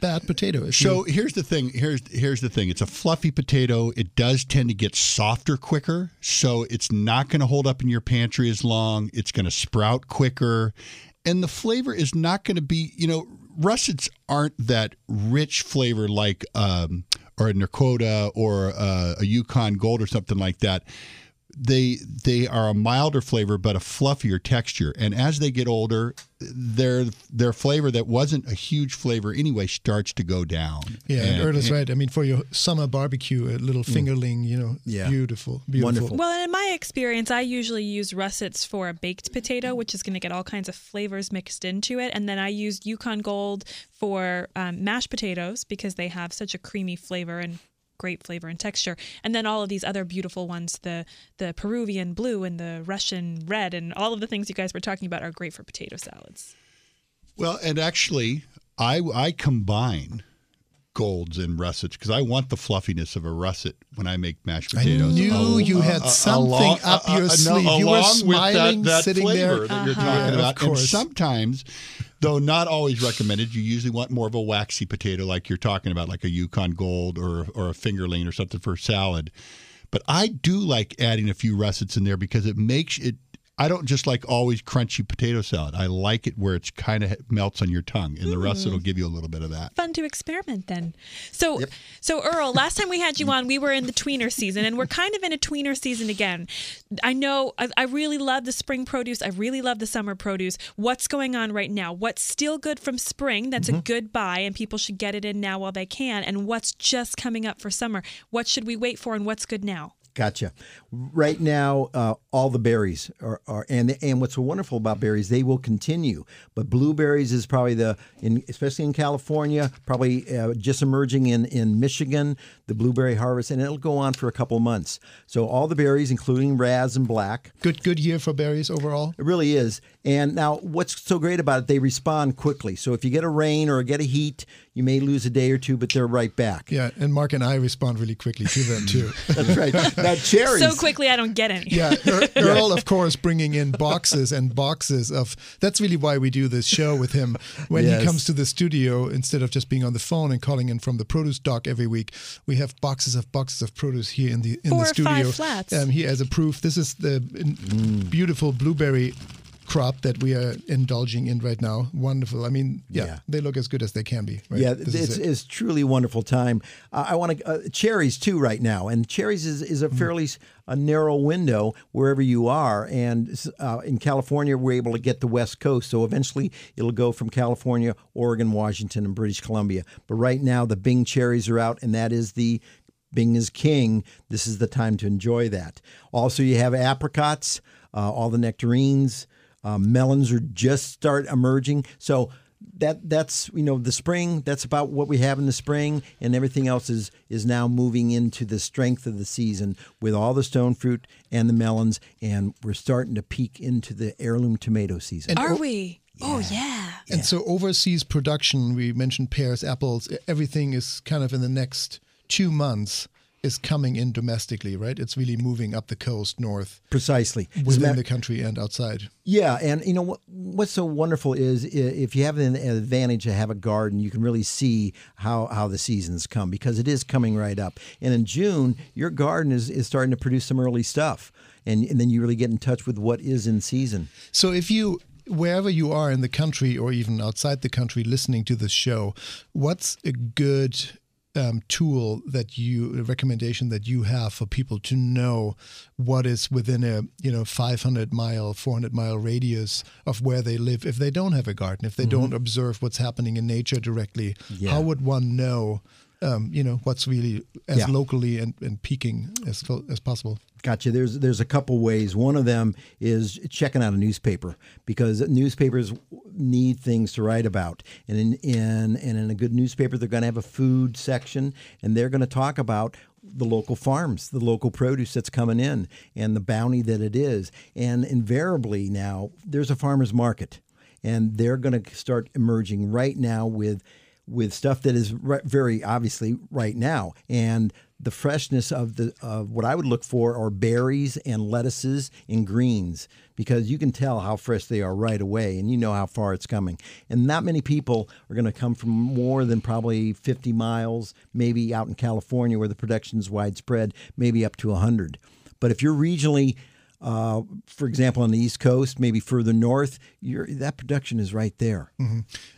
bad potato. If So you, here's the thing. Here's here's the thing. It's a fluffy potato. It does tend to get softer quicker, so it's not going to hold up in your pantry as long. It's going to sprout quicker, and the flavor is not going to be. You know, russets aren't that rich flavor like um, or a Nakota or a Yukon Gold or something like that. They they are a milder flavor but a fluffier texture, and as they get older, their their flavor that wasn't a huge flavor anyway starts to go down. yeah, and, Earl is right. I mean, for your summer barbecue, a little fingerling. You know, Mm. Yeah. beautiful, beautiful. Wonderful. Well, in my experience, I usually use russets for a baked potato, which is going to get all kinds of flavors mixed into it. And then I used Yukon Gold for um, mashed potatoes because they have such a creamy flavor and great flavor and texture. And then all of these other beautiful ones, the the Peruvian blue and the Russian red, and all of the things you guys were talking about are great for potato salads. Well, and actually, I I combine golds and russets because I want the fluffiness of a russet when I make mashed potatoes. I knew Al- you had uh, something along- up your uh, no, sleeve. You were along with smiling, that, that sitting flavor there. that you're Uh-huh. talking Yeah, about. of course. And sometimes, though not always recommended, you usually want more of a waxy potato, like you're talking about, like a Yukon Gold or or a fingerling or something for salad. But I do like adding a few russets in there because it makes it. I don't just like always crunchy potato salad. I like it where it's kind of melts on your tongue, and the rest Mm. it'll give you a little bit of that. Fun to experiment then. So, so Earl, last time we had you on, we were in the tweener season, and we're kind of in a tweener season again. I know I, I really love the spring produce. I really love the summer produce. What's going on right now? What's still good from spring? That's a good buy, and people should get it in now while they can. And what's just coming up for summer? What should we wait for, and what's good now? Gotcha. Right now, uh, all the berries are, are and and what's so wonderful about berries, they will continue. But blueberries is probably the, in, especially in California, probably uh, just emerging in in Michigan, the blueberry harvest, and it'll go on for a couple months. So all the berries, including raz and black, Good good year for berries overall. it really is. And now, what's so great about it? They respond quickly. So if you get a rain or get a heat, you may lose a day or two, but they're right back. Yeah, and Mark and I respond really quickly to them too. That's right. Now cherries. So quickly, I don't get any. Yeah, Ear- Earl, of course, bringing in boxes and boxes of. That's really why we do this show with him. When Yes. he comes to the studio, instead of just being on the phone and calling in from the produce dock every week, we have boxes of boxes of produce here in the in Four the or studio. five flats. Um, he has a proof. This is the Mm. beautiful blueberry crop that we are indulging in right now. Wonderful. I mean, yeah, Yeah. they look as good as they can be. Right? Yeah, This is it's, it. it's truly a wonderful time. Uh, I want to uh, cherries too right now, and cherries is, is a Mm. fairly narrow window wherever you are. And uh, in California, we're able to get the West Coast, so eventually it'll go from California, Oregon, Washington, and British Columbia. But right now, the Bing cherries are out, and that is the Bing is king. This is the time to enjoy that. Also, you have apricots, uh, all the nectarines. Uh, melons are just start emerging. So that that's you know the spring. That's about what we have in the spring, and everything else is is now moving into the strength of the season with all the stone fruit and the melons, and we're starting to peak into the heirloom tomato season. And Are we? Oh yeah. And so overseas production, we mentioned pears, apples, everything is kind of in the next two months is coming in domestically, right? It's really moving up the coast north Precisely. Within matter- the country and outside. Yeah, and you know what? What's so wonderful is if you have an advantage to have a garden, you can really see how how the seasons come because it is coming right up. And in June, your garden is, is starting to produce some early stuff, and and then you really get in touch with what is in season. So if you wherever you are in the country or even outside the country listening to this show, what's a good um, tool that you a recommendation that you have for people to know what is within a you know 500 mile 400 mile radius of where they live if they don't have a garden if they don't observe what's happening in nature directly Yeah. how would one know um, you know what's really as Yeah. locally and, and peaking as as possible Gotcha. There's there's a couple ways. One of them is checking out a newspaper because newspapers need things to write about. And in, in and in a good newspaper, they're going to have a food section, and they're going to talk about the local farms, the local produce that's coming in, and the bounty that it is. And invariably now, there's a farmers market, and they're going to start emerging right now with with stuff that is ri- very obviously right now. And the freshness of the of what I would look for are berries and lettuces and greens because you can tell how fresh they are right away and you know how far it's coming. And not many people are going to come from more than probably 50 miles maybe out in California where the production is widespread maybe up to 100 but if you're regionally uh, for example, on the East Coast, maybe further north, you're, that production is right there.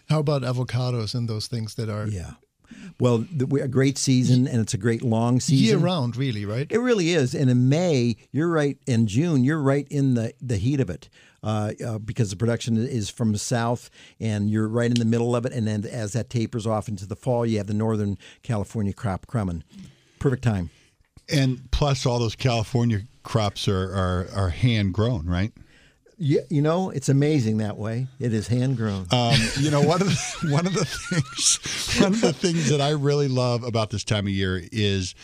how about avocados and those things that are Yeah. Well, the, a great season, and it's a great long season. year round really right It really is. And in May, you're right. In June, you're right in the, the heat of it uh, uh, because the production is from the south and you're right in the middle of it. And then as that tapers off into the fall, you have the Northern California crop coming. Perfect time. And plus, all those California crops are are, are hand grown, right? Yeah, you know, it's amazing that way. It is hand grown. Um, you know, one of the, one of the things one of the things that I really love about this time of year is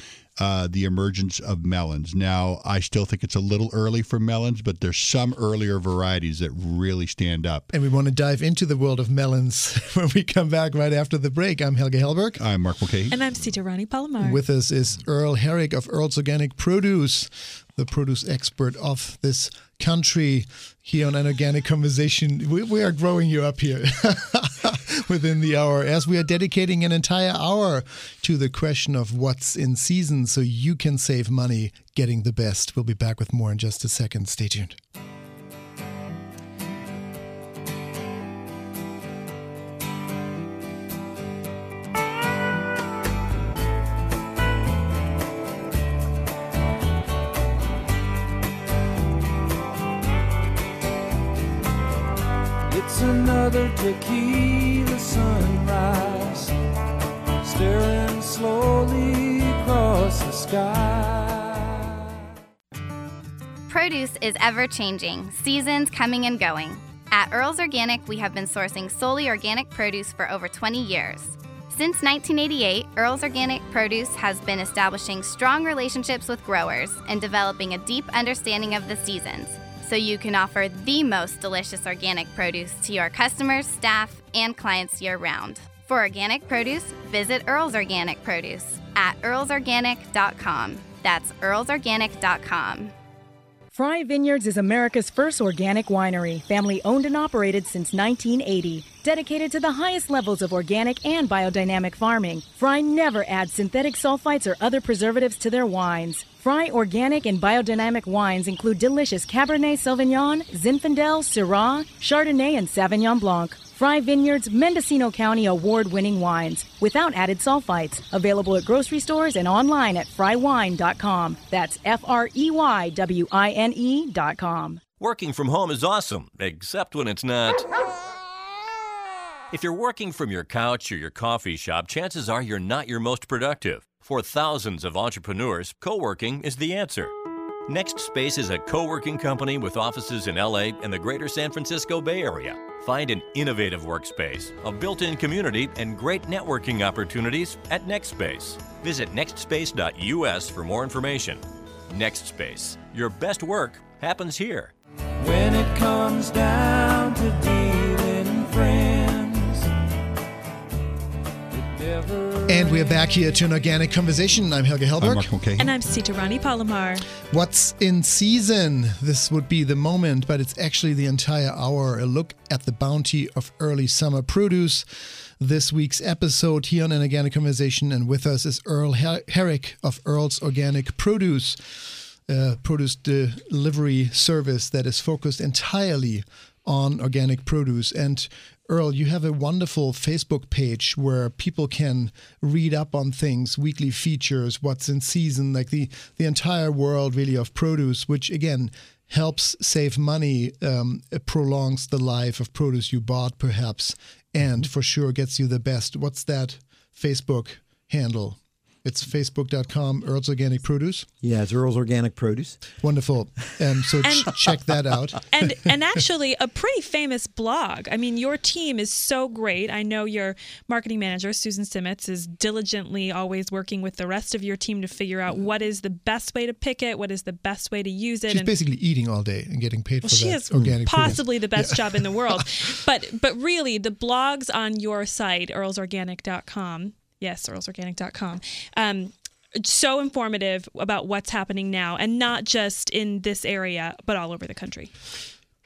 uh, the emergence of melons. Now, I still think it's a little early for melons, but there's some earlier varieties that really stand up. And we want to dive into the world of melons when we come back right after the break. I'm Helge Hellberg. I'm Mark Mulcahy. And I'm Sita Rani Palomar. With us is Earl Herrick of Earl's Organic Produce, the produce expert of this country here on an organic conversation. We, we are growing you up here within the hour as we are dedicating an entire hour to the question of what's in season so you can save money getting the best. We'll be back with more in just a second. Stay tuned. Another tequila sunrise, staring slowly across the sky. Produce is ever changing, seasons coming and going. At Earl's Organic, we have been sourcing solely organic produce for over 20 years. Since 1988, Earl's Organic Produce has been establishing strong relationships with growers and developing a deep understanding of the seasons so you can offer the most delicious organic produce to your customers, staff, and clients year round. For organic produce, visit Earl's Organic Produce at earlsorganic.com. That's earlsorganic.com. Frey Vineyards is America's first organic winery, family owned and operated since 1980. Dedicated to the highest levels of organic and biodynamic farming, Frey never adds synthetic sulfites or other preservatives to their wines. Frey organic and biodynamic wines include delicious Cabernet Sauvignon, Zinfandel, Syrah, Chardonnay, and Sauvignon Blanc. Frey Vineyards Mendocino County award winning wines without added sulfites. Available at grocery stores and online at freywine.com. That's F R E Y W I N E.com. Working from home is awesome, except when it's not. If you're working from your couch or your coffee shop, chances are you're not your most productive. For thousands of entrepreneurs, co working is the answer. NextSpace is a co working company with offices in LA and the greater San Francisco Bay Area. Find an innovative workspace, a built in community, and great networking opportunities at NextSpace. Visit nextspace.us for more information. NextSpace, your best work happens here. When it comes down to dealing friends, And we are back here to an organic conversation. I'm Helge I'm Hellberg. Mark Mulcahy. And I'm Sita Rani Palomar. What's in season? This would be the moment, but it's actually the entire hour. A look at the bounty of early summer produce. This week's episode here on an organic conversation, and with us is Earl Her- Herrick of Earl's Organic Produce, uh, produce delivery service that is focused entirely on organic produce. And Earl, you have a wonderful Facebook page where people can read up on things, weekly features, what's in season, like the the entire world really of produce, which again helps save money, um, prolongs the life of produce you bought, perhaps, and for sure gets you the best. What's that Facebook handle? It's facebook.com, Earl's Organic Produce. Yeah, it's Earl's Organic Produce. Wonderful. Um, so ch- And- check that out. and and actually a pretty famous blog. I mean, your team is so great. I know your marketing manager Susan Simmons is diligently always working with the rest of your team to figure out what is the best way to pick it, what is the best way to use it. She's and basically eating all day and getting paid well, for she that is organic produce. possibly the best job in the world. but but really, the blogs on your site, earlsorganic.com. Yes, earlsorganic.com. Um, so informative about what's happening now, and not just in this area, but all over the country.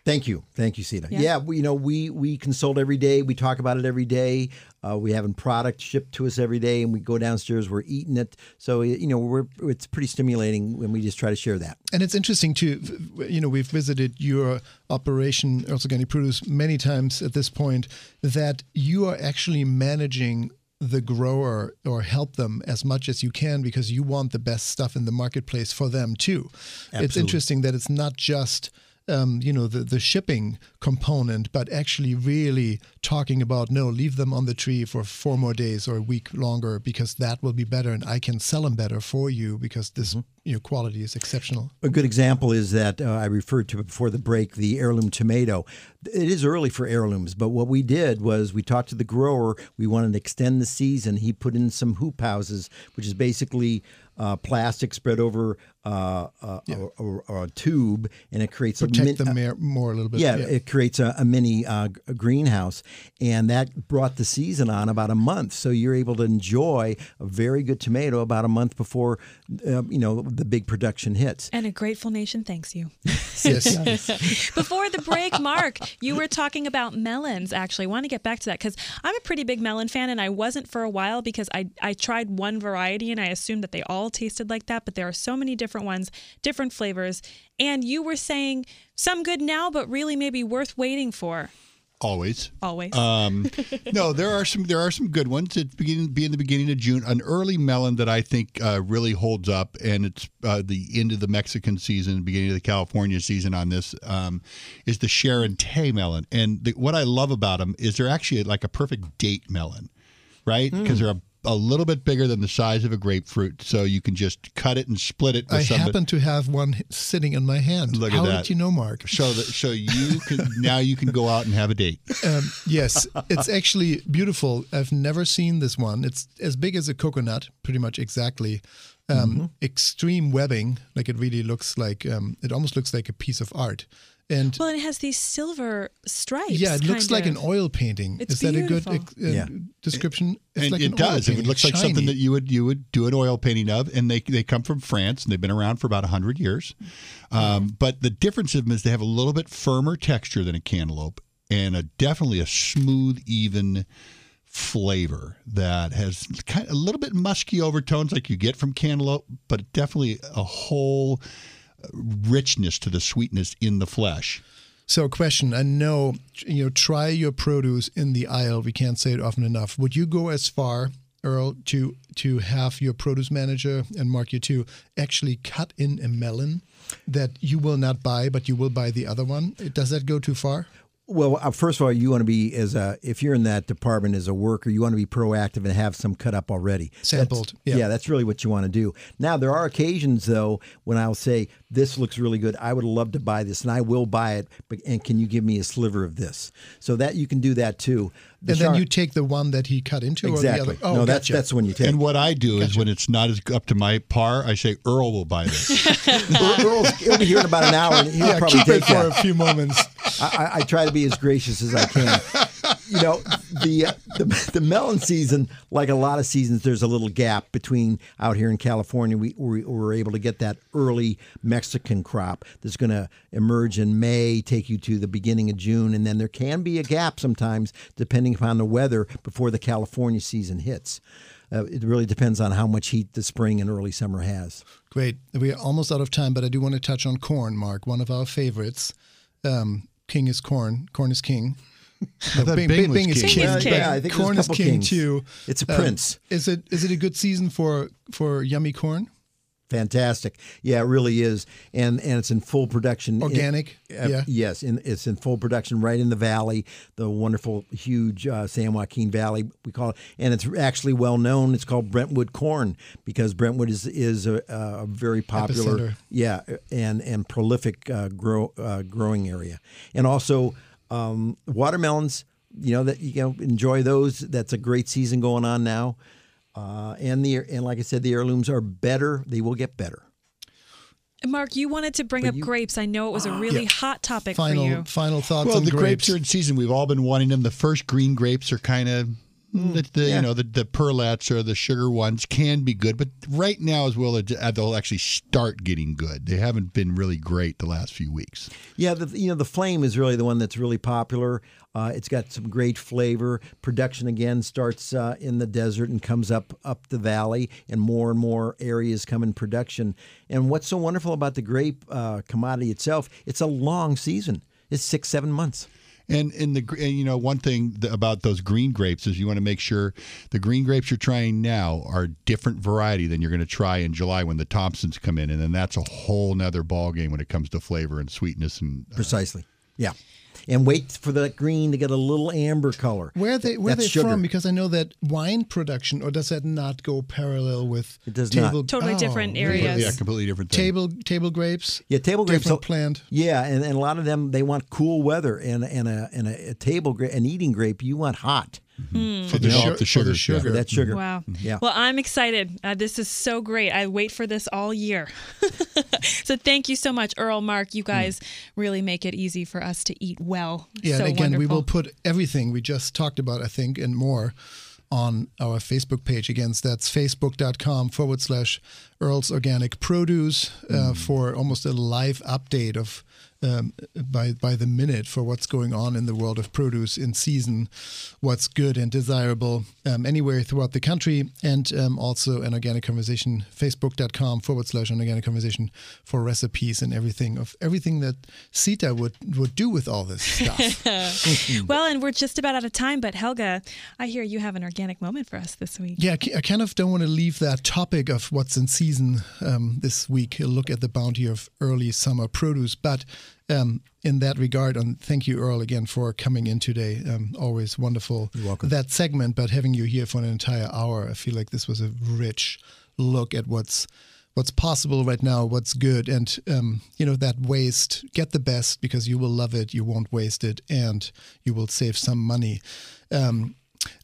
Thank you, thank you, Sita. Yeah. Yeah, we, you know we we consult every day. We talk about it every day. Uh, we having product shipped to us every day, and we go downstairs. We're eating it. So you know we're it's pretty stimulating when we just try to share that. And it's interesting too. You know, we've visited your operation, Earl's Organic Produce, many times at this point. That you are actually managing the grower or help them as much as you can because you want the best stuff in the marketplace for them too. It's interesting that it's not just um, you know the the shipping component, but actually really talking about no, leave them on the tree for four more days or a week longer because that will be better, and I can sell them better for you because this you know quality is exceptional. A good example is that uh, I referred to before the break, the heirloom tomato. It is early for heirlooms, but what we did was we talked to the grower. We wanted to extend the season. He put in some hoop houses, which is basically uh, plastic spread over uh, uh, a, a- a tube, and it creates a Protect min- them more, more a little bit. yeah, it creates a, a mini uh, g- greenhouse, and that brought the season on about a month. So you're able to enjoy a very good tomato about a month before, um, you know, the big production hits. And a grateful nation thanks you. yes. Before the break, Mark, you were talking about melons. Actually, I want to get back to that because I'm a pretty big melon fan, and I wasn't for a while because I I tried one variety and I assumed that they all tasted like that. But there are so many different ones, different flavors, and you were saying some good now, but really maybe worth waiting for. Always. Always. Um, no, there are some there are some good ones. It's beginning be in the beginning of June. An early melon that I think uh, really holds up, and it's uh, the end of the Mexican season, beginning of the California season on this um, is the Charentais melon. And the, what I love about them is they're actually like a perfect date melon, right? Because they're a, a little bit bigger than the size of a grapefruit, so you can just cut it and split it. With I somebody. happen to have one sitting in my hand. Look at How that. did you know, Mark? so that so you can now you can go out and have a date. Um, yes, it's actually beautiful. I've never seen this one. It's as big as a coconut, pretty much exactly. Um, Mm-hmm. Extreme webbing, like it really looks like. Um, it almost looks like a piece of art. And well, and it has these silver stripes. yeah, it looks kind like an oil painting. It's Is that a good beautiful. uh, Yeah. description? It's and like it an oil does. It painting. looks like It's something that you would you would do an oil painting of, and they they come from France and they've been around for about hundred years. Um, but the difference of them is they have a little bit firmer texture than a cantaloupe, and a definitely a smooth, even flavor that has kind of a little bit musky overtones like you get from cantaloupe, but definitely a whole uh, richness to the sweetness in the flesh. So, question: I know you know. Try your produce in the aisle. We can't say it often enough. Would you go as far, Earl, to to have your produce manager and Mark you too actually cut in a melon that you will not buy, but you will buy the other one? Does that go too far? Well, uh, first of all, you want to be as a if you're in that department as a worker, you want to be proactive and have some cut up already, Sampled, That's- yeah. that's really what you want to do. Now, there are occasions though when I'll say this looks really good. I would love to buy this, and I will buy it. But and can you give me a sliver of this? So that you can do that too. The and then you take the one that he cut into, exactly. or the other. Oh, no, that's gotcha. that's when you take. And what I do is when it's not as up to my par, I say Earl will buy this. Earl- he'll be here in about an hour, and he'll yeah, probably keep it for that. a few moments. I, I- I try to be as gracious as I can. You know, the, the the melon season, like a lot of seasons, there's a little gap between out here in California. We we we're able to get that early Mexican crop that's going to emerge in May, take you to the beginning of June, and then there can be a gap sometimes depending upon the weather before the California season hits. Uh, it really depends on how much heat the spring and early summer has. Great. We are almost out of time, but I do want to touch on corn, Mark, one of our favorites. Um, king is corn. Corn is king. No, Bing, Bing Bing, is king. king. Yeah, yeah, I think corn is king kings. too. It's a Um, prince. Is it is it a good season for for yummy corn? Fantastic. Yeah, it really is. And and it's in full production. Organic? Uh, Yeah. Yes, in, it's in full production right in the valley, the wonderful, huge uh, San Joaquin Valley, we call it. And it's actually well known. It's called Brentwood corn because Brentwood is is a, a very popular, Epicenter. yeah, and and prolific uh, grow uh, growing area. And also um, watermelons. You know that you know enjoy those. That's a great season going on now. Uh, and the and like I said, the heirlooms are better. They will get better. Mark, you wanted to bring up grapes. I know it was a really Yeah. hot topic Final for you. final thoughts well, on the grapes. grapes. are in season. We've all been wanting them. The first green grapes are kind of. The, the yeah. you know the the perlettes or the sugar ones can be good, but right now as well uh, they'll actually start getting good. They haven't been really great the last few weeks. Yeah, the, you know the flame is really the one that's really popular. Uh, it's got some great flavor. Production again starts uh, in the desert and comes up up the valley, and more and more areas come in production. And what's so wonderful about the grape uh, commodity itself? It's a long season. It's six seven months. And and the and, you know one thing about those green grapes is you want to make sure the green grapes you're trying now are a different variety than you're going to try in July when the Thompsons come in, and then that's a whole nother ball game when it comes to flavor and sweetness and uh, Precisely. Yeah. And wait for the green to get a little amber color. Where are they where are they sugar. from? Because I know that wine production, or does that not go parallel with It does not. Totally Oh, different really? areas. yeah, completely different thing. Table table grapes. Yeah, table grapes. Different so- plant. Yeah, and, and a lot of them they want cool weather, and and a and a, a table grape, an eating grape, you want hot. For the, The su- the for the sugar, sugar. For that sugar. Wow. Yeah. Well, I'm excited. Uh, this is so great. I wait for this all year. so thank you so much, Earl, Mark. You guys really make it easy for us to eat well. Yeah, so and again, we will put everything we just talked about, I think, and more on our Facebook page. Again, that's facebook.com forward slash Earl's Organic Produce uh, for almost a live update of um, by by the minute for what's going on in the world of produce in season, what's good and desirable um, anywhere throughout the country, and um, also an organic conversation facebook.com forward slash an organic conversation for recipes and everything of everything that Sita would would do with all this stuff. well, and we're just about out of time, but Helge, I hear you have an organic moment for us this week. Yeah, I kind of don't want to leave that topic of what's in season um, this week. A look at the bounty of early summer produce, but um, in that regard, and thank you, Earl, again for coming in today. Um, always wonderful. That segment, but having you here for an entire hour, I feel like this was a rich look at what's what's possible right now, what's good, and um, you know that waste. Get the best because you will love it. You won't waste it, and you will save some money. Um,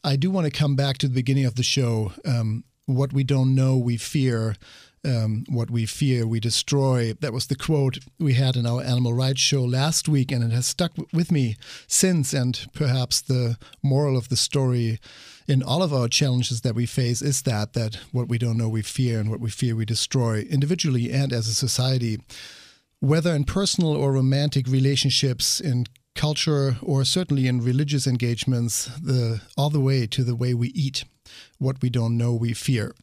I do want to come back to the beginning of the show. Um, what we don't know, we fear. Um, what we fear, we destroy. That was the quote we had in our animal rights show last week, and it has stuck with me since. And perhaps the moral of the story in all of our challenges that we face is that that what we don't know, we fear, and what we fear, we destroy, individually and as a society. Whether in personal or romantic relationships, in culture, or certainly in religious engagements, the all the way to the way we eat. What we don't know, we fear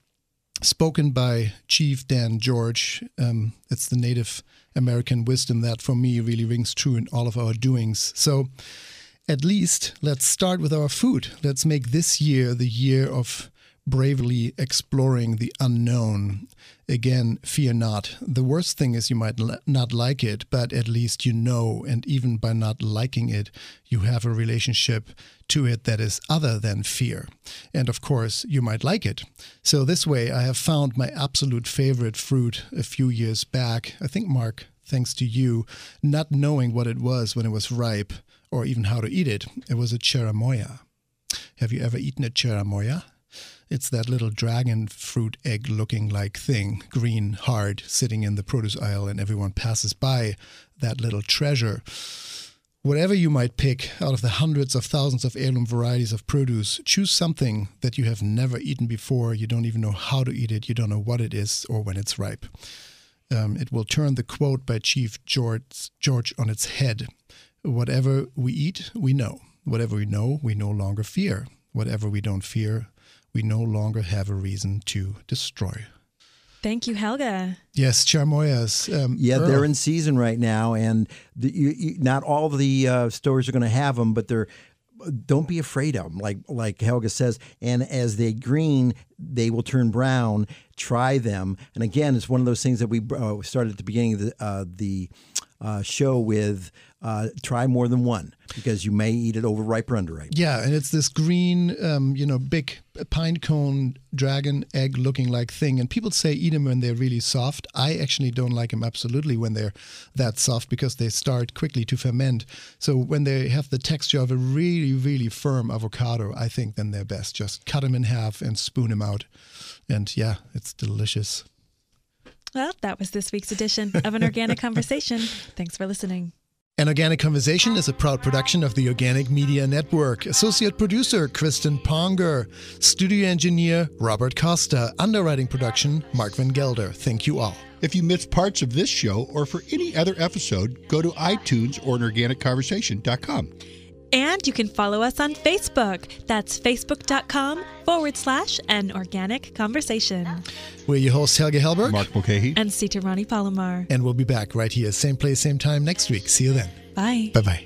spoken by Chief Dan George. Um, it's the Native American wisdom that for me really rings true in all of our doings. So, at least let's start with our food. Let's make this year the year of bravely exploring the unknown. Again, fear not. The worst thing is you might not like it, but at least you know, and even by not liking it, you have a relationship to it that is other than fear. And of course, you might like it. So, this way, I have found my absolute favorite fruit a few years back. I think, Mark, thanks to you, not knowing what it was when it was ripe or even how to eat it. It was a cherimoya. Have you ever eaten a cherimoya? It's that little dragon fruit egg looking like thing, green, hard, sitting in the produce aisle, and everyone passes by that little treasure. Whatever you might pick out of the hundreds of thousands of heirloom varieties of produce, choose something that you have never eaten before. You don't even know how to eat it, you don't know what it is or when it's ripe. Um, it will turn the quote by Chief George, George on its head. Whatever we eat, we know. Whatever we know, we no longer fear. Whatever we don't fear, we no longer have a reason to destroy. Thank you, Helge. Yes, cherimoyas. Um, yeah, Earl. they're in season right now, and the, you, you, not all the uh, stores are going to have them, but they're don't be afraid of them like like Helge says and as they green they will turn brown try them and again it's one of those things that we uh, started at the beginning of the, uh, the uh, show with uh, try more than one because you may eat it overripe or underripe. Yeah, and it's this green, um, you know, big pine cone dragon egg looking like thing. And people say eat them when they're really soft. I actually don't like them absolutely when they're that soft because they start quickly to ferment. So when they have the texture of a really, really firm avocado, I think then they're best. Just cut them in half and spoon them out. And yeah, it's delicious. Well, that was this week's edition of An Organic Conversation. Thanks for listening. An Organic Conversation is a proud production of the Organic Media Network. Associate producer Kristen Ponger. Studio engineer Robert Costa. Underwriting production Mark Van Gelder. Thank you all. If you missed parts of this show or for any other episode, go to iTunes or anorganicconversation.com. And you can follow us on Facebook. That's facebook.com forward slash an organic conversation. We're your hosts, Helge Hellberg, Mark Mulcahy, and Sita Rani Palomar. And we'll be back right here, same place, same time next week. See you then. Bye. Bye bye.